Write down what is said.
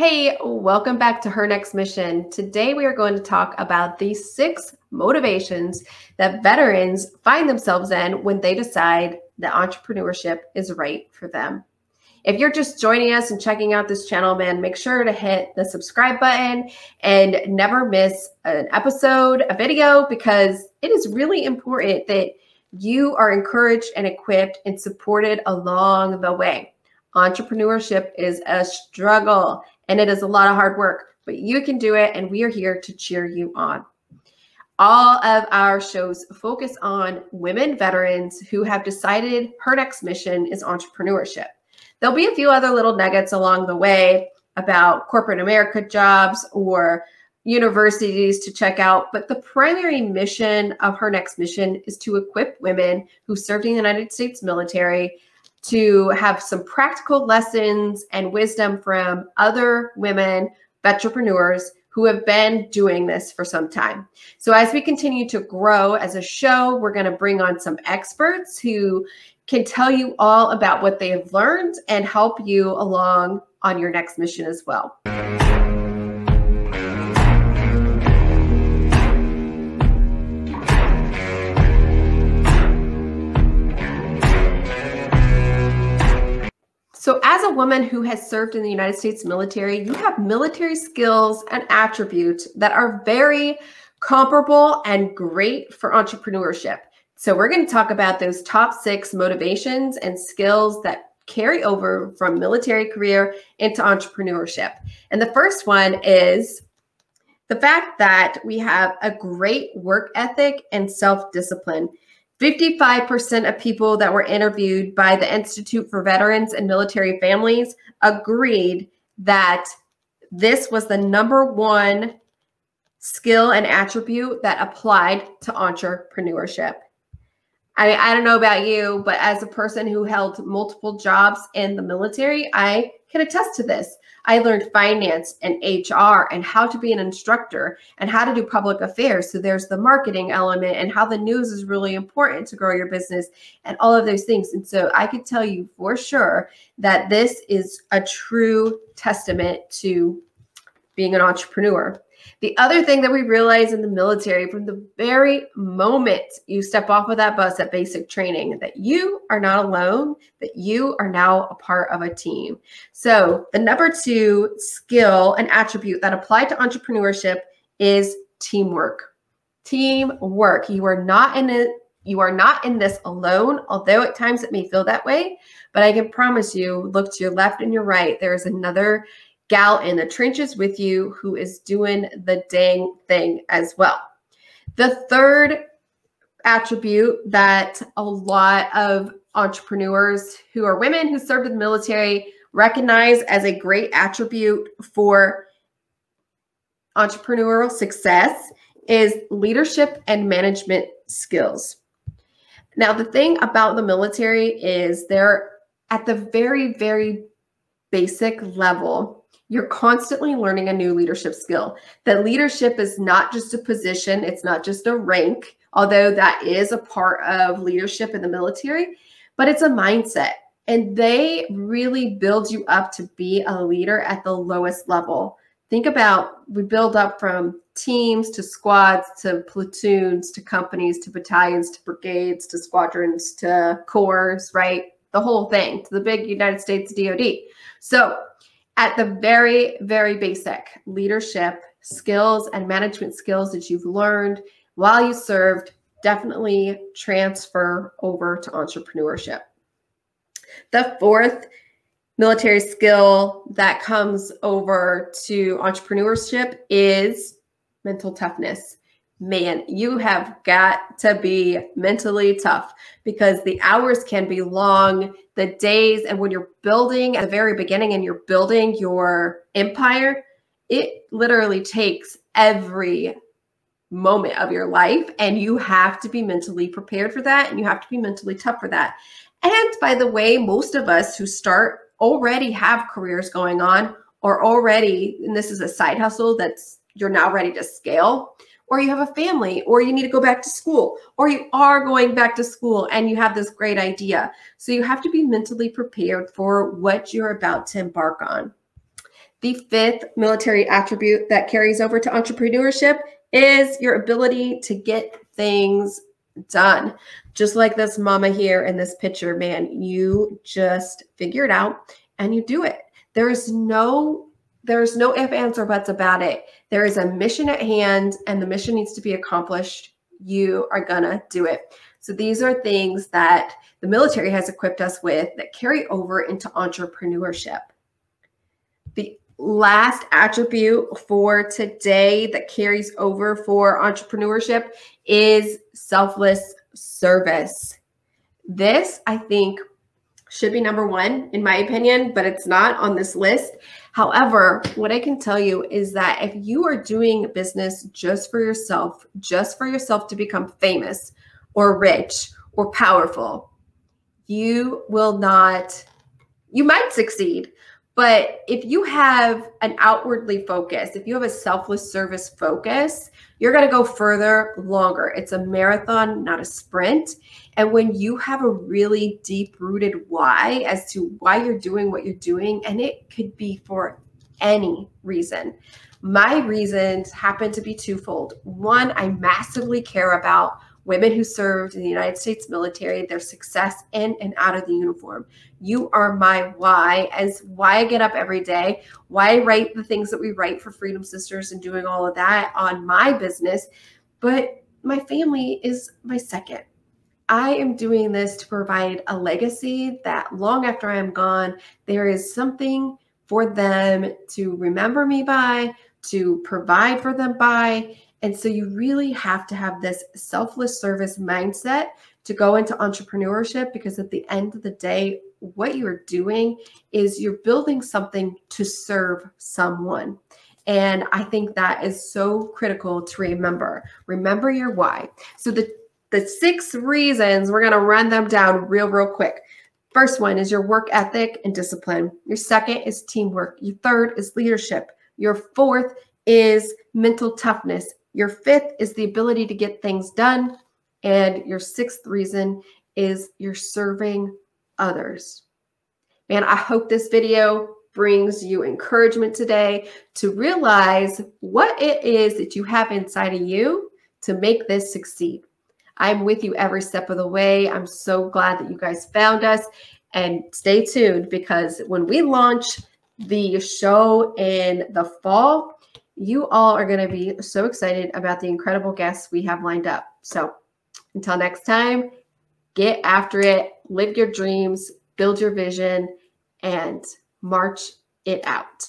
Hey, welcome back to Her Next Mission. Today we are going to talk about the six motivations that veterans find themselves in when they decide that entrepreneurship is right for them. If you're just joining us and checking out this channel, man, make sure to hit the subscribe button and never miss an episode, a video, because it is really important that you are encouraged and equipped and supported along the way. Entrepreneurship is a struggle and it is a lot of hard work, but you can do it. And we are here to cheer you on. All of our shows focus on women veterans who have decided her next mission is entrepreneurship. There'll be a few other little nuggets along the way about corporate America jobs or universities to check out, but the primary mission of her next mission is to equip women who served in the United States military to have some practical lessons and wisdom from other women entrepreneurs who have been doing this for some time. So, as we continue to grow as a show, we're going to bring on some experts who can tell you all about what they have learned and help you along on your next mission as well. Woman who has served in the United States military, you have military skills and attributes that are very comparable and great for entrepreneurship. So, we're going to talk about those top six motivations and skills that carry over from military career into entrepreneurship. And the first one is the fact that we have a great work ethic and self discipline. 55% of people that were interviewed by the Institute for Veterans and Military Families agreed that this was the number one skill and attribute that applied to entrepreneurship. I mean, I don't know about you, but as a person who held multiple jobs in the military, I can attest to this. I learned finance and HR and how to be an instructor and how to do public affairs. So there's the marketing element and how the news is really important to grow your business and all of those things. And so I could tell you for sure that this is a true testament to being an entrepreneur. The other thing that we realize in the military from the very moment you step off of that bus at basic training that you are not alone, that you are now a part of a team. So, the number two skill and attribute that apply to entrepreneurship is teamwork. Teamwork. You are not in it you are not in this alone, although at times it may feel that way. But I can promise you, look to your left and your right, there is another gal in the trenches with you who is doing the dang thing as well. The third attribute that a lot of entrepreneurs who are women who served in the military recognize as a great attribute for entrepreneurial success is leadership and management skills. Now, the thing about the military is they're at the very, very basic level you're constantly learning a new leadership skill. That leadership is not just a position, it's not just a rank, although that is a part of leadership in the military, but it's a mindset. And they really build you up to be a leader at the lowest level. Think about we build up from teams to squads to platoons to companies to battalions to brigades to squadrons to corps, right? The whole thing to the big United States DoD. So at the very, very basic leadership skills and management skills that you've learned while you served definitely transfer over to entrepreneurship. The fourth military skill that comes over to entrepreneurship is mental toughness man, you have got to be mentally tough because the hours can be long, the days, and when you're building at the very beginning and you're building your empire, it literally takes every moment of your life and you have to be mentally prepared for that and you have to be mentally tough for that. And by the way, most of us who start already have careers going on or already, and this is a side hustle that's you're now ready to scale or you have a family, or you need to go back to school, or you are going back to school and you have this great idea. So you have to be mentally prepared for what you're about to embark on. The fifth military attribute that carries over to entrepreneurship is your ability to get things done. Just like this mama here in this picture, man, you just figure it out and you do it. There is no there's no if, ands, or buts about it. There is a mission at hand and the mission needs to be accomplished. You are gonna do it. So these are things that the military has equipped us with that carry over into entrepreneurship. The last attribute for today that carries over for entrepreneurship is selfless service. This, I think, should be number one, in my opinion, but it's not on this list. However, what I can tell you is that if you are doing business just for yourself, just for yourself to become famous or rich or powerful, you will not, you might succeed, but if you have an outwardly focus, if you have a selfless service focus, you're going to go further longer. It's a marathon, not a sprint. And when you have a really deep rooted why as to why you're doing what you're doing, and it could be for any reason. My reasons happen to be twofold. One, I massively care about women who served in the United States military, their success in and out of the uniform. You are my why, as why I get up every day, why I write the things that we write for Freedom Sisters and doing all of that on my business. But my family is my second. I am doing this to provide a legacy that long after I am gone, there is something for them to remember me by, to provide for them by, and so you really have to have this selfless service mindset to go into entrepreneurship because at the end of the day, what you're doing is you're building something to serve someone. And I think that is so critical to remember. Remember your why. So the the six reasons, we're going to run them down real real quick. First one is your work ethic and discipline. Your second is teamwork. Your third is leadership. Your fourth is mental toughness your fifth is the ability to get things done. And your sixth reason is you're serving others. Man, I hope this video brings you encouragement today to realize what it is that you have inside of you to make this succeed. I'm with you every step of the way. I'm so glad that you guys found us. And stay tuned because when we launch the show in the fall, you all are going to be so excited about the incredible guests we have lined up. So until next time, get after it, live your dreams, build your vision, and march it out.